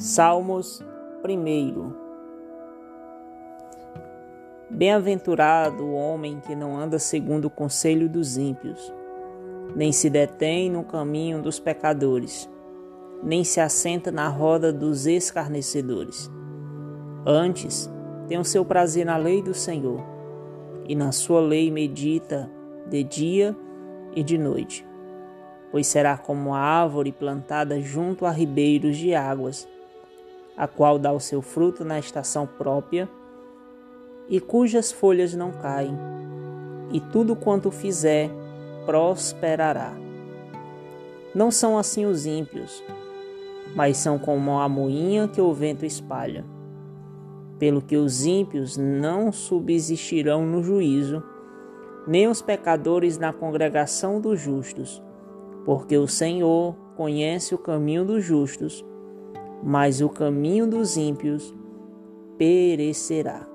Salmos 1 Bem-aventurado o homem que não anda segundo o conselho dos ímpios, nem se detém no caminho dos pecadores, nem se assenta na roda dos escarnecedores. Antes, tem o seu prazer na lei do Senhor, e na sua lei medita de dia e de noite. Pois será como a árvore plantada junto a ribeiros de águas, a qual dá o seu fruto na estação própria, e cujas folhas não caem, e tudo quanto fizer prosperará. Não são assim os ímpios, mas são como a moinha que o vento espalha. Pelo que os ímpios não subsistirão no juízo, nem os pecadores na congregação dos justos, porque o Senhor conhece o caminho dos justos mas o caminho dos ímpios perecerá.